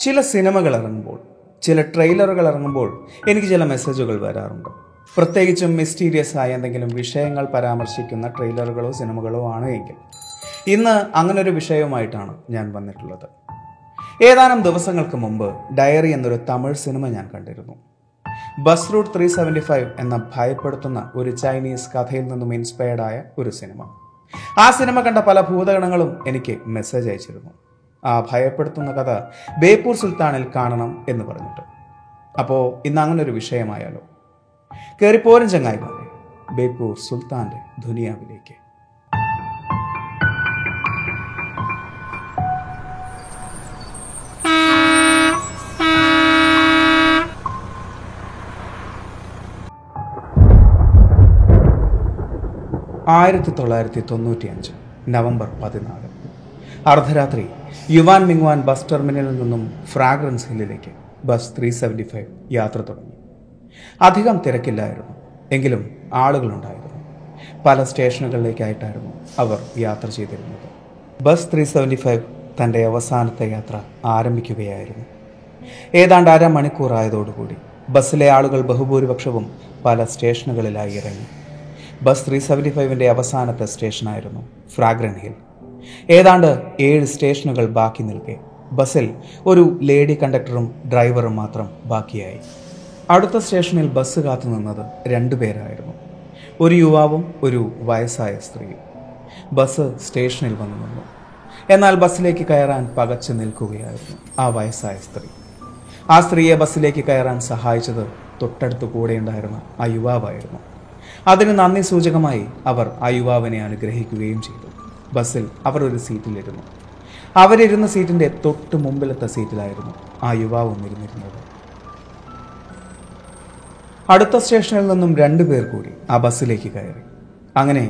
ചില സിനിമകൾ ഇറങ്ങുമ്പോൾ ചില ട്രെയിലറുകൾ ഇറങ്ങുമ്പോൾ എനിക്ക് ചില മെസ്സേജുകൾ വരാറുണ്ട്. പ്രത്യേകിച്ചും മിസ്റ്റീരിയസ് ആയ എന്തെങ്കിലും വിഷയങ്ങൾ പരാമർശിക്കുന്ന ട്രെയിലറുകളോ സിനിമകളോ ആണ് എങ്കിൽ. ഇന്ന് അങ്ങനൊരു വിഷയവുമായിട്ടാണ് ഞാൻ വന്നിട്ടുള്ളത്. ഏതാനും ദിവസങ്ങൾക്ക് മുമ്പ് ഡയറി എന്നൊരു തമിഴ് സിനിമ ഞാൻ കണ്ടിരുന്നു. Bus route three seventy five എന്ന ഭയപ്പെടുത്തുന്ന ഒരു ചൈനീസ് കഥയിൽ നിന്നും ഇൻസ്പയർഡായ ഒരു സിനിമ. ആ സിനിമ കണ്ട പല ഭൂതഗണങ്ങളും എനിക്ക് മെസ്സേജ് അയച്ചിരുന്നു. ആ ഭയപ്പെടുത്തുന്ന കഥ ബേപ്പൂർ സുൽത്താനിൽ കാണണം എന്ന് പറഞ്ഞിട്ട്. അപ്പോൾ ഇന്ന് അങ്ങനെ ഒരു വിഷയമായാലോ കയറിപ്പോരും ചങ്ങായിമാരെ. ബേപ്പൂർ സുൽത്താന്റെ ദുനിയാവിലേക്ക്. ആയിരത്തി തൊള്ളായിരത്തി തൊണ്ണൂറ്റി അഞ്ച് നവംബർ പതിനാല്. അർദ്ധരാത്രി. യുവാൻ മിങ്വാൻ ബസ് ടെർമിനലിൽ നിന്നും ഫ്രാഗ്രൻസ് ഹില്ലിലേക്ക് ബസ് ത്രീ സെവന്റി ഫൈവ് യാത്ര തുടങ്ങി. അധികം തിരക്കില്ലായിരുന്നു. എങ്കിലും ആളുകളുണ്ടായിരുന്നു. പല സ്റ്റേഷനുകളിലേക്കായിട്ടായിരുന്നു അവർ യാത്ര ചെയ്തിരുന്നത്. ബസ് ത്രീ സെവന്റി ഫൈവ് തന്റെ അവസാനത്തെ യാത്ര ആരംഭിക്കുകയായിരുന്നു. ഏതാണ്ട് അരമണിക്കൂറായതോടുകൂടി ബസ്സിലെ ആളുകൾ ബഹുഭൂരിപക്ഷവും പല സ്റ്റേഷനുകളിലായി ഇറങ്ങി. ബസ് ത്രീ സെവന്റി ഫൈവിന്റെ അവസാനത്തെ സ്റ്റേഷനായിരുന്നു ഫ്രാഗ്രൻ ഹിൽ. ഏതാണ്ട് ഏഴ് സ്റ്റേഷനുകൾ ബാക്കി നിൽക്കെ. ബസ്സിൽ ഒരു ലേഡി കണ്ടക്ടറും ഡ്രൈവറും മാത്രം ബാക്കിയായി. അടുത്ത സ്റ്റേഷനിൽ ബസ് കാത്തു നിന്നത് രണ്ടുപേരായിരുന്നു ഒരു യുവാവും ഒരു വയസ്സായ സ്ത്രീയും. ബസ് സ്റ്റേഷനിൽ വന്നു നിന്നു. എന്നാൽ ബസ്സിലേക്ക് കയറാൻ പകച്ചു നിൽക്കുകയായിരുന്നു ആ വയസ്സായ സ്ത്രീ. ആ സ്ത്രീയെ ബസ്സിലേക്ക് കയറാൻ സഹായിച്ചത് തൊട്ടടുത്ത് കൂടെയുണ്ടായിരുന്ന ആ യുവാവായിരുന്നു. അതിന് നന്ദി സൂചകമായി അവർ ആ യുവാവിനെ അനുഗ്രഹിക്കുകയും ചെയ്തു. ബസ്സിൽ അവർ ഒരു സീറ്റിലിരുന്നു. അവരിരുന്ന സീറ്റിന്റെ തൊട്ട് മുമ്പിലത്തെ സീറ്റിലായിരുന്നു ആ യുവാവ് ഒന്നിരുന്നിരുന്നത് അടുത്ത സ്റ്റേഷനിൽ നിന്നും രണ്ടുപേർ കൂടി ആ ബസ്സിലേക്ക് കയറി. അങ്ങനെ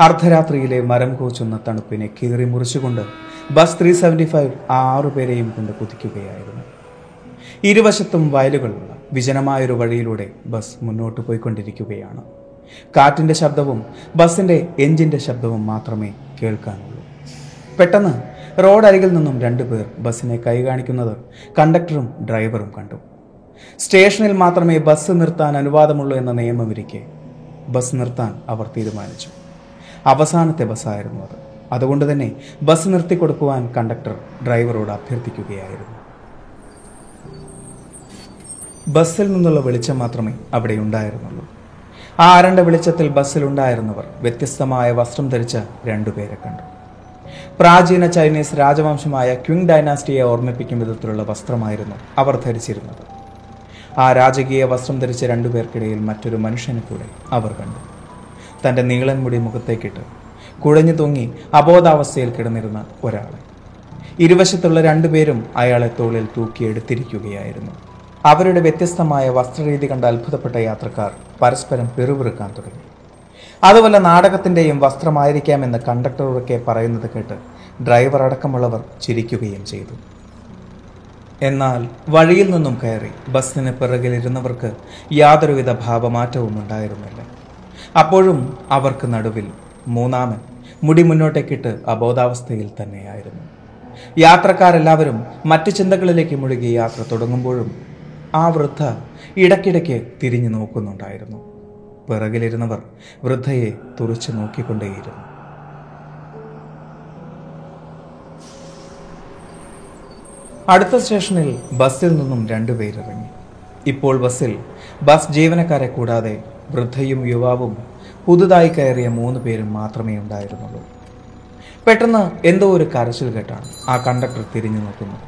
അർദ്ധരാത്രിയിലെ മരം കോച്ചുന്ന തണുപ്പിനെ കീറി മുറിച്ചുകൊണ്ട് ബസ് ത്രീ സെവന്റി ഫൈവ് ആ ആറുപേരെയും കൊണ്ട് കുതിക്കുകയായിരുന്നു. ഇരുവശത്തും വയലുകളുള്ള വിജനമായൊരു വഴിയിലൂടെ ബസ് മുന്നോട്ട് പോയിക്കൊണ്ടിരിക്കുകയാണ്. കാറ്റിന്റെ ശബ്ദവും ബസ്സിന്റെ എഞ്ചിന്റെ ശബ്ദവും മാത്രമേ കേൾക്കാനുള്ളൂ. പെട്ടെന്ന് റോഡരികിൽ നിന്നും രണ്ടുപേർ ബസ്സിനെ കൈ കാണിക്കുന്നത് കണ്ടക്ടറും ഡ്രൈവറും കണ്ടു. സ്റ്റേഷനിൽ മാത്രമേ ബസ് നിർത്താൻ അനുവാദമുള്ളൂ എന്ന നിയമമിരിക്കെ ബസ് നിർത്താൻ അവർ തീരുമാനിച്ചു. അവസാനത്തെ ബസ്സായിരുന്നു അത്. അതുകൊണ്ട് തന്നെ ബസ് നിർത്തി കൊടുക്കുവാൻ കണ്ടക്ടർ ഡ്രൈവറോട് അഭ്യർത്ഥിക്കുകയായിരുന്നു. ബസ്സിൽ നിന്നുള്ള വെളിച്ചം മാത്രമേ അവിടെ ഉണ്ടായിരുന്നുള്ളൂ. ആ അരണ്ട വെളിച്ചത്തിൽ ബസ്സിലുണ്ടായിരുന്നവർ വ്യത്യസ്തമായ വസ്ത്രം ധരിച്ച രണ്ടുപേരെ കണ്ടു. പ്രാചീന ചൈനീസ് രാജവംശമായ ക്വിങ് ഡൈനാസ്റ്റിയെ ഓർമ്മിപ്പിക്കും വിധത്തിലുള്ള വസ്ത്രമായിരുന്നു അവർ ധരിച്ചിരുന്നത്. ആ രാജകീയ വസ്ത്രം ധരിച്ച രണ്ടുപേർക്കിടയിൽ മറ്റൊരു മനുഷ്യനെ കൂടെ അവർ കണ്ടു. തന്റെ നീളൻ മുടി മുഖത്തേക്കിട്ട് കുഴഞ്ഞു തൂങ്ങി അബോധാവസ്ഥയിൽ കിടന്നിരുന്ന ഒരാളെ. ഇരുവശത്തുള്ള രണ്ടുപേരും അയാളെ തോളിൽ തൂക്കിയെടുത്തിരിക്കുകയായിരുന്നു. അവരുടെ വ്യത്യസ്തമായ വസ്ത്രരീതി കണ്ട് അത്ഭുതപ്പെട്ട യാത്രക്കാർ പരസ്പരം പിറുപിറുക്കാൻ തുടങ്ങി. അതുപോലെ നാടകത്തിന്റെയും വസ്ത്രമായിരിക്കാമെന്ന് കണ്ടക്ടറൊക്കെ പറയുന്നത് കേട്ട് ഡ്രൈവർ അടക്കമുള്ളവർ ചിരിക്കുകയും ചെയ്തു. എന്നാൽ വഴിയിൽ നിന്നും കയറി ബസ്സിന് പിറകിലിരുന്നവർക്ക് യാതൊരുവിധ ഭാവമാറ്റവും ഉണ്ടായിരുന്നില്ല. അപ്പോഴും അവർക്ക് നടുവിൽ മൂന്നാമൻ മുടി മുന്നോട്ടേക്കിട്ട് അബോധാവസ്ഥയിൽ തന്നെയായിരുന്നു. യാത്രക്കാരെല്ലാവരും മറ്റു ചിന്തകളിലേക്ക് മുഴുകി യാത്ര തുടങ്ങുമ്പോഴും ആ വൃദ്ധ ഇടയ്ക്കിടയ്ക്ക് തിരിഞ്ഞു നോക്കുന്നുണ്ടായിരുന്നു. പിറകിലിരുന്നവർ വൃദ്ധയെ തുറച്ചു നോക്കിക്കൊണ്ടേയിരുന്നു. അടുത്ത സ്റ്റേഷനിൽ ബസ്സിൽ നിന്നും രണ്ടുപേരിറങ്ങി ഇപ്പോൾ ബസ്സിൽ ബസ് ജീവനക്കാരെ കൂടാതെ വൃദ്ധയും യുവാവും പുതുതായി കയറിയ മൂന്ന് പേരും മാത്രമേ ഉണ്ടായിരുന്നുള്ളൂ. പെട്ടെന്ന് എന്തോ ഒരു കരച്ചിൽ കേട്ടാണ് ആ കണ്ടക്ടർ തിരിഞ്ഞു നോക്കുന്നത്.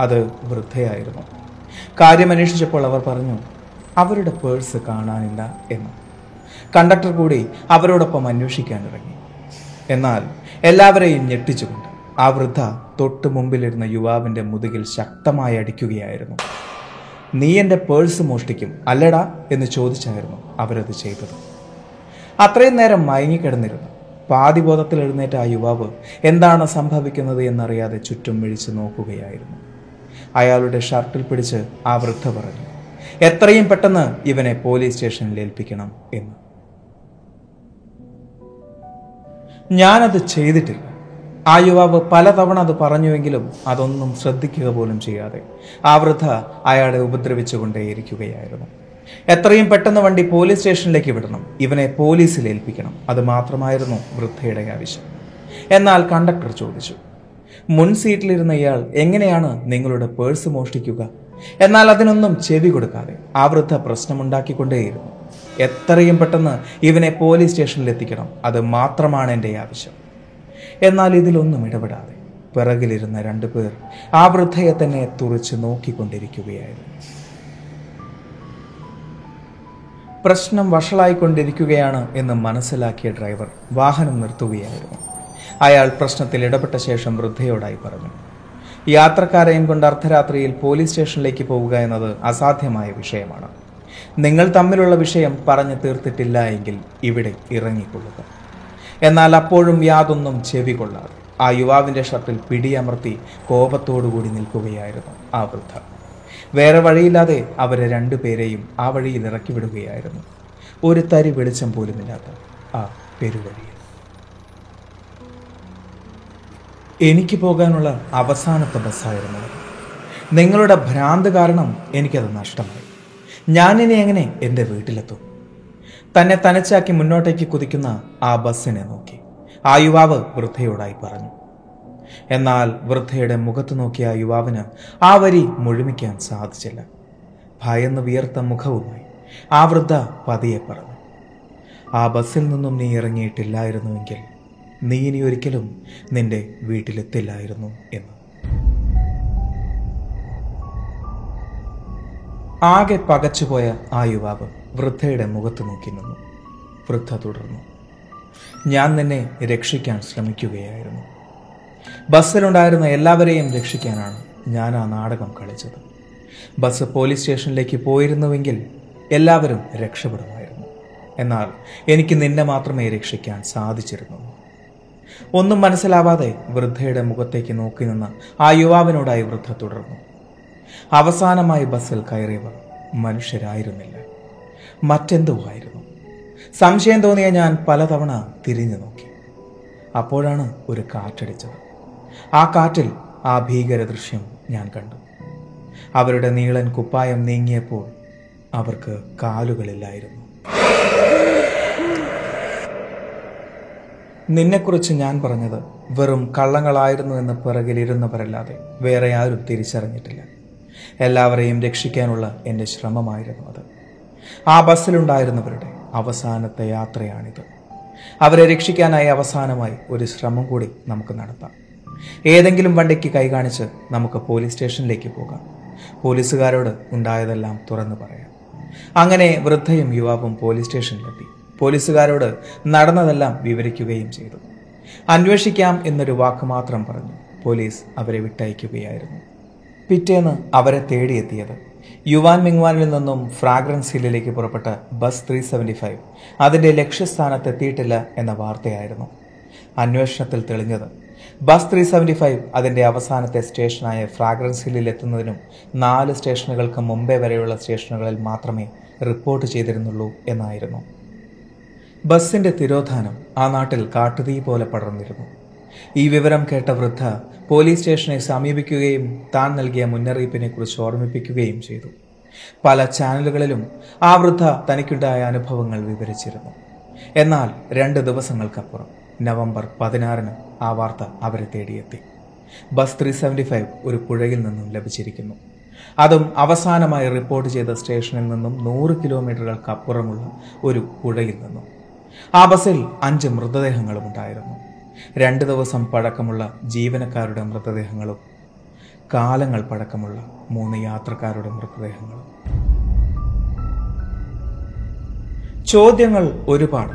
അത് വൃദ്ധയായിരുന്നു. കാര്യമന്വേഷിച്ചപ്പോൾ അവർ പറഞ്ഞു അവരുടെ പേഴ്സ് കാണാനില്ല എന്ന്. കണ്ടക്ടർ കൂടി അവരോടൊപ്പം അന്വേഷിക്കാൻ ഇറങ്ങി. എന്നാൽ എല്ലാവരെയും ഞെട്ടിച്ചുകൊണ്ട് ആ വൃദ്ധ തൊട്ട് മുമ്പിലിരുന്ന യുവാവിന്റെ മുതുകിൽ ശക്തമായി അടിക്കുകയായിരുന്നു. നീ എന്റെ പേഴ്സ് മോഷ്ടിക്കും അല്ലടാ എന്ന് ചോദിച്ചായിരുന്നു അവരത് ചെയ്തത്. അത്രയും നേരം മയങ്ങിക്കിടന്നിരുന്നു. പാതിബോധത്തിൽ എഴുന്നേറ്റ ആ യുവാവ് എന്താണ് സംഭവിക്കുന്നത് എന്നറിയാതെ ചുറ്റും വിളിച്ചു നോക്കുകയായിരുന്നു. അയാളുടെ ഷർട്ടിൽ പിടിച്ച് ആ വൃദ്ധ പറഞ്ഞു എത്രയും പെട്ടെന്ന് ഇവനെ പോലീസ് സ്റ്റേഷനിൽ ഏൽപ്പിക്കണം എന്ന്. ഞാനത് ചെയ്തിട്ടില്ല. ആ യുവാവ് പലതവണ അത് പറഞ്ഞുവെങ്കിലും അതൊന്നും ശ്രദ്ധിക്കുക പോലും ചെയ്യാതെ ആ വൃദ്ധ അയാളെ ഉപദ്രവിച്ചുകൊണ്ടേയിരിക്കുകയായിരുന്നു. എത്രയും പെട്ടെന്ന് വണ്ടി പോലീസ് സ്റ്റേഷനിലേക്ക് വിടണം. ഇവനെ പോലീസിൽ ഏൽപ്പിക്കണം. അത് മാത്രമായിരുന്നു വൃദ്ധയുടെ ആവശ്യം. എന്നാൽ കണ്ടക്ടർ ചോദിച്ചു മുൻ സീറ്റിലിരുന്ന ഇയാൾ എങ്ങനെയാണ് നിങ്ങളുടെ പേഴ്സ് മോഷ്ടിക്കുക? എന്നാൽ അതിനൊന്നും ചെവി കൊടുക്കാതെ ആ വൃദ്ധ പ്രശ്നമുണ്ടാക്കിക്കൊണ്ടേയിരുന്നു. എത്രയും പെട്ടെന്ന് ഇവനെ പോലീസ് സ്റ്റേഷനിൽ എത്തിക്കണം അത് മാത്രമാണ് എന്റെ ആവശ്യം. എന്നാൽ ഇതിലൊന്നും ഇടപെടാതെ പിറകിലിരുന്ന രണ്ടുപേർ ആ വൃദ്ധയെ തന്നെ തുറച്ച് നോക്കിക്കൊണ്ടിരിക്കുകയായിരുന്നു. പ്രശ്നം വഷളായിക്കൊണ്ടിരിക്കുകയാണ് എന്ന് മനസ്സിലാക്കിയ ഡ്രൈവർ വാഹനം നിർത്തുകയായിരുന്നു. അയാൾ പ്രശ്നത്തിൽ ഇടപെട്ട ശേഷം വൃദ്ധയോടായി പറഞ്ഞു യാത്രക്കാരെയും കൊണ്ട് അർദ്ധരാത്രിയിൽ പോലീസ് സ്റ്റേഷനിലേക്ക് പോവുക എന്നത് അസാധ്യമായ വിഷയമാണ്. നിങ്ങൾ തമ്മിലുള്ള വിഷയം പറഞ്ഞു തീർത്തിട്ടില്ല എങ്കിൽ ഇവിടെ ഇറങ്ങിക്കൊള്ളുക. എന്നാൽ അപ്പോഴും യാതൊന്നും ചെവി കൊള്ളാതെ ആ യുവാവിന്റെ ഷർട്ടിൽ പിടിയമർത്തി കോപത്തോടുകൂടി നിൽക്കുകയായിരുന്നു ആ വൃദ്ധ. വേറെ വഴിയില്ലാതെ അവരെ രണ്ടുപേരെയും ആ വഴിയിൽ ഇറക്കി വിടുകയായിരുന്നു. ഒരു തരി വെളിച്ചം പോലുമില്ലാത്ത ആ പെരുവഴിയിൽ. എനിക്ക് പോകാനുള്ള അവസാനത്തെ ബസ്സായിരുന്നു നിങ്ങളുടെ ഭ്രാന്ത് കാരണം എനിക്കത് നഷ്ടമായി. ഞാനിനി എങ്ങനെ എന്റെ വീട്ടിലെത്തും? തന്നെ തനിച്ചാക്കി മുന്നോട്ടേക്ക് കുതിക്കുന്ന ആ ബസ്സിനെ നോക്കി. ആ യുവാവ് വൃദ്ധയോടായി പറഞ്ഞു. എന്നാൽ വൃദ്ധയുടെ മുഖത്ത് നോക്കിയ യുവാവിന് ആ വരി മുഴുമിക്കാൻ സാധിച്ചില്ല. ഭയന്ന് വിയർത്ത മുഖവുമായി ആ വൃദ്ധ പതിയെ പറഞ്ഞു. ആ ബസ്സിൽ നിന്നും നീ ഇറങ്ങിയിട്ടില്ലായിരുന്നുവെങ്കിൽ നീ ഇനി ഒരിക്കലും നിന്റെ വീട്ടിലെത്തില്ലായിരുന്നു എന്ന്. ആകെ പകച്ചുപോയ ആ യുവാവ് വൃദ്ധയുടെ മുഖത്ത് നോക്കി നിന്നു. വൃദ്ധ തുടർന്നു. ഞാൻ നിന്നെ രക്ഷിക്കാൻ ശ്രമിക്കുകയായിരുന്നു. ബസ്സിലുണ്ടായിരുന്ന എല്ലാവരെയും രക്ഷിക്കാനാണ് ഞാൻ ആ നാടകം കളിച്ചത്. ബസ് പോലീസ് സ്റ്റേഷനിലേക്ക് പോയിരുന്നുവെങ്കിൽ എല്ലാവരും രക്ഷപ്പെടുമായിരുന്നു. എന്നാൽ എനിക്ക് നിന്നെ മാത്രമേ രക്ഷിക്കാൻ സാധിച്ചിരുന്നുള്ളൂ. ഒന്നും മനസ്സിലാവാതെ വൃദ്ധയുടെ മുഖത്തേക്ക് നോക്കി നിന്ന ആ യുവാവിനോടായി വൃദ്ധ തുടർന്നു. അവസാനമായി ബസ്സിൽ കയറിയവർ മനുഷ്യരായിരുന്നില്ല. മറ്റെന്തോ ആയിരുന്നു? സംശയം തോന്നിയ ഞാൻ പലതവണ തിരിഞ്ഞു നോക്കി. അപ്പോഴാണ് ഒരു കാറ്റടിച്ചത്. ആ കാറ്റിൽ ആ ഭീകര ദൃശ്യം ഞാൻ കണ്ടു. അവരുടെ നീളൻ കുപ്പായം നീങ്ങിയപ്പോൾ അവർക്ക് കാലുകളില്ലായിരുന്നു. നിന്നെക്കുറിച്ച് ഞാൻ പറഞ്ഞത് വെറും കള്ളങ്ങളായിരുന്നു എന്ന് പിറകിലിരുന്നവരല്ലാതെ വേറെ ആരും തിരിച്ചറിഞ്ഞിട്ടില്ല. എല്ലാവരെയും രക്ഷിക്കാനുള്ള എന്റെ ശ്രമമായിരുന്നു അത്. ആ ബസ്സിലുണ്ടായിരുന്നവരുടെ അവസാനത്തെ യാത്രയാണിത്. അവരെ രക്ഷിക്കാനായി അവസാനമായി ഒരു ശ്രമം കൂടി നമുക്ക് നടത്താം. ഏതെങ്കിലും വണ്ടിക്ക് കൈ കാണിച്ച് നമുക്ക് പോലീസ് സ്റ്റേഷനിലേക്ക് പോകാം. പോലീസുകാരോട് ഉണ്ടായതെല്ലാം തുറന്നു പറയാം. അങ്ങനെ വൃദ്ധയും യുവാവും പോലീസ് സ്റ്റേഷനിലെത്തി. പോലീസുകാരോട് നടന്നതെല്ലാം വിവരിക്കുകയും ചെയ്തു. അന്വേഷിക്കാം എന്നൊരു വാക്ക് മാത്രം പറഞ്ഞു പോലീസ് അവരെ വിട്ടയക്കുകയായിരുന്നു. പിറ്റേന്ന് അവരെ തേടിയെത്തിയത് യുവാൻ മിങ്വാനിൽ നിന്നും ഫ്രാഗ്രൻസ് ഹില്ലിലേക്ക് പുറപ്പെട്ട ബസ് ത്രീ സെവന്റി ഫൈവ്. അതിന്റെ ലക്ഷ്യസ്ഥാനത്ത് എത്തിയിട്ടില്ല എന്ന വാർത്തയായിരുന്നു അന്വേഷണത്തിൽ തെളിഞ്ഞത്. ബസ് ത്രീ സെവന്റി ഫൈവ് അതിന്റെ അവസാനത്തെ സ്റ്റേഷനായ ഫ്രാഗ്രൻസ് ഹില്ലിൽ എത്തുന്നതിനും നാല് സ്റ്റേഷനുകൾക്ക് മുമ്പേ വരെയുള്ള സ്റ്റേഷനുകളിൽ മാത്രമേ റിപ്പോർട്ട് ചെയ്തിരുന്നുള്ളൂ എന്നായിരുന്നു. ബസ്സിന്റെ തിരോധാനം ആ നാട്ടിൽ കാട്ടുതീ പോലെ പടർന്നിരുന്നു. ഈ വിവരം കേട്ട വൃദ്ധ പോലീസ് സ്റ്റേഷനെ സമീപിക്കുകയും താൻ നൽകിയ മുന്നറിയിപ്പിനെ കുറിച്ച് ഓർമ്മിപ്പിക്കുകയും ചെയ്തു. പല ചാനലുകളിലും ആ വൃദ്ധ തനിക്കുണ്ടായ അനുഭവങ്ങൾ വിവരിച്ചിരുന്നു. എന്നാൽ രണ്ട് ദിവസങ്ങൾക്കപ്പുറം നവംബർ പതിനാറിന് ആ വാർത്ത അവരെ തേടിയെത്തി. ബസ് ത്രീ സെവന്റി ഫൈവ് ഒരു പുഴയിൽ നിന്നും ലഭിച്ചിരിക്കുന്നു. അതും അവസാനമായി റിപ്പോർട്ട് ചെയ്ത സ്റ്റേഷനിൽ നിന്നും നൂറ് കിലോമീറ്ററുകൾക്കപ്പുറമുള്ള ഒരു പുഴയിൽ നിന്നും. ആ ബസ്സിൽ അഞ്ച് മൃതദേഹങ്ങളും ഉണ്ടായിരുന്നു. രണ്ട് ദിവസം പഴക്കമുള്ള ജീവനക്കാരുടെ മൃതദേഹങ്ങളും കാലങ്ങൾ പഴക്കമുള്ള മൂന്ന് യാത്രക്കാരുടെ മൃതദേഹങ്ങളും. ചോദ്യങ്ങൾ ഒരുപാട്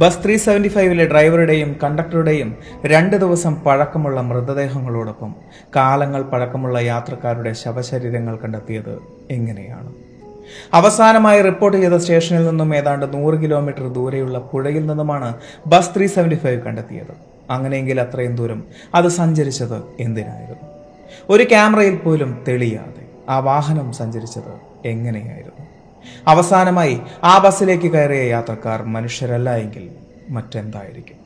ബസ് ത്രീ സെവന്റി ഫൈവിലെ ഡ്രൈവറുടെയും കണ്ടക്ടറുടെയും രണ്ട് ദിവസം പഴക്കമുള്ള മൃതദേഹങ്ങളോടൊപ്പം കാലങ്ങൾ പഴക്കമുള്ള യാത്രക്കാരുടെ ശവശരീരങ്ങൾ കണ്ടെത്തിയത് എങ്ങനെയാണ്? അവസാനമായി റിപ്പോർട്ട് ചെയ്ത സ്റ്റേഷനിൽ നിന്നും ഏതാണ്ട് നൂറ് കിലോമീറ്റർ ദൂരെയുള്ള പുഴയിൽ നിന്നുമാണ് ബസ് ത്രീ സെവന്റി ഫൈവ് കണ്ടെത്തിയത്. അങ്ങനെയെങ്കിൽ അത്രയും ദൂരം അത് സഞ്ചരിച്ചത് എന്തിനായിരുന്നു? ഒരു ക്യാമറയിൽ പോലും തെളിയാതെ ആ വാഹനം സഞ്ചരിച്ചത് എങ്ങനെയായിരുന്നു? അവസാനമായി ആ ബസ്സിലേക്ക് കയറിയ യാത്രക്കാർ മനുഷ്യരല്ല എങ്കിൽ മറ്റെന്തായിരിക്കും?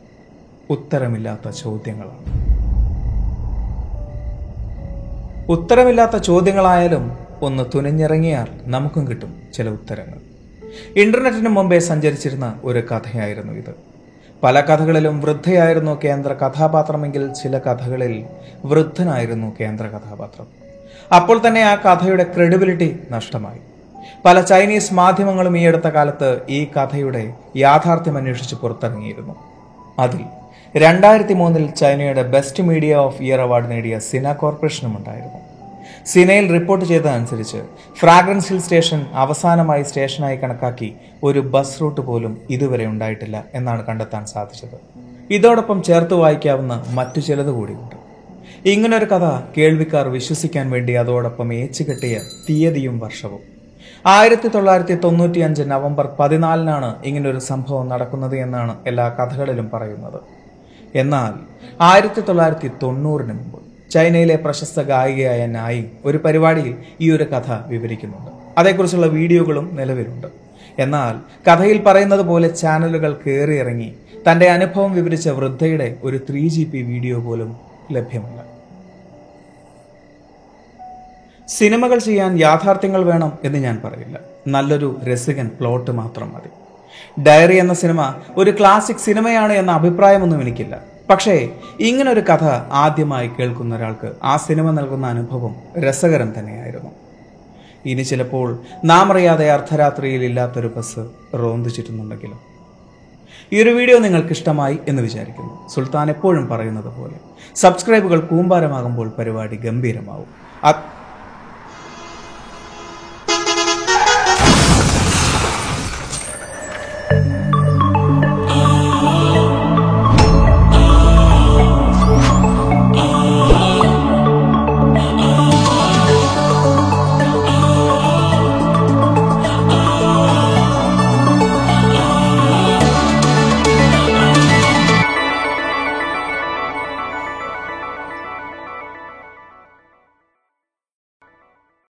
ഉത്തരമില്ലാത്ത ചോദ്യങ്ങളാണ്. ഉത്തരമില്ലാത്ത ചോദ്യങ്ങളായാലും ഒന്ന് തുനിഞ്ഞിറങ്ങിയാൽ നമുക്കും കിട്ടും ചില ഉത്തരങ്ങൾ. ഇന്റർനെറ്റിന് മുമ്പേ സഞ്ചരിച്ചിരുന്ന ഒരു കഥയായിരുന്നു ഇത്. പല കഥകളിലും വൃദ്ധയായിരുന്നു കേന്ദ്ര കഥാപാത്രമെങ്കിൽ ചില കഥകളിൽ വൃദ്ധനായിരുന്നു കേന്ദ്ര കഥാപാത്രം. അപ്പോൾ തന്നെ ആ കഥയുടെ ക്രെഡിബിലിറ്റി നഷ്ടമായി. പല ചൈനീസ് മാധ്യമങ്ങളും ഈ അടുത്ത കാലത്ത് ഈ കഥയുടെ യാഥാർത്ഥ്യം അന്വേഷിച്ച് പുറത്തിറങ്ങിയിരുന്നു. അതിൽ രണ്ടായിരത്തി മൂന്നിൽ ചൈനയുടെ best media of year award നേടിയ സിന കോർപ്പറേഷനും ഉണ്ടായിരുന്നു. സിനയിൽ റിപ്പോർട്ട് ചെയ്തതനുസരിച്ച് ഫ്രാഗ്രൻസ് ഹിൽ സ്റ്റേഷൻ അവസാനമായി സ്റ്റേഷനായി കണക്കാക്കി ഒരു ബസ് റൂട്ട് പോലും ഇതുവരെ ഉണ്ടായിട്ടില്ല എന്നാണ് കണ്ടെത്താൻ സാധിച്ചത്. ഇതോടൊപ്പം ചേർത്ത് വായിക്കാവുന്ന മറ്റു ചിലത് കൂടിയുണ്ട്. ഇങ്ങനൊരു കഥ കേൾവിക്കാർ വിശ്വസിക്കാൻ വേണ്ടി അതോടൊപ്പം ഏച്ചുകെട്ടിയ തീയതിയും വർഷവും. ആയിരത്തി തൊള്ളായിരത്തി തൊണ്ണൂറ്റി അഞ്ച് നവംബർ പതിനാലിനാണ് ഇങ്ങനൊരു സംഭവം നടക്കുന്നത് എന്നാണ് എല്ലാ കഥകളിലും പറയുന്നത്. എന്നാൽ ആയിരത്തി തൊള്ളായിരത്തി തൊണ്ണൂറിന് മുമ്പ് ചൈനയിലെ പ്രശസ്ത ഗായികയായ നായി ഒരു പരിപാടിയിൽ ഈ ഒരു കഥ വിവരിക്കുന്നുണ്ട്. അതേക്കുറിച്ചുള്ള വീഡിയോകളും നിലവിലുണ്ട്. എന്നാൽ കഥയിൽ പറയുന്നത് പോലെ ചാനലുകൾ കയറിയിറങ്ങി തന്റെ അനുഭവം വിവരിച്ച വൃദ്ധയുടെ ഒരു ത്രീ ജി പി വീഡിയോ പോലും ലഭ്യമല്ല. സിനിമകൾ ചെയ്യാൻ യാഥാർത്ഥ്യങ്ങൾ വേണം എന്ന് ഞാൻ പറയില്ല. നല്ലൊരു രസികൻ പ്ലോട്ട് മാത്രം മതി. ഡയറി എന്ന സിനിമ ഒരു ക്ലാസിക് സിനിമയാണ് എന്ന അഭിപ്രായമൊന്നും എനിക്കില്ല. പക്ഷേ ഇങ്ങനൊരു കഥ ആദ്യമായി കേൾക്കുന്ന ഒരാൾക്ക് ആ സിനിമ നൽകുന്ന അനുഭവം രസകരം തന്നെയായിരുന്നു. ഇനി ചിലപ്പോൾ നാം അറിയാതെ അർദ്ധരാത്രിയിൽ ഇല്ലാത്തൊരു ബസ് റോന്ത് ഈ ഒരു വീഡിയോ നിങ്ങൾക്ക് ഇഷ്ടമായി എന്ന് വിചാരിക്കുന്നു. സുൽത്താൻ എപ്പോഴും പറയുന്നത് പോലെ സബ്സ്ക്രൈബുകൾ കൂമ്പാരമാകുമ്പോൾ പരിപാടി ഗംഭീരമാവും.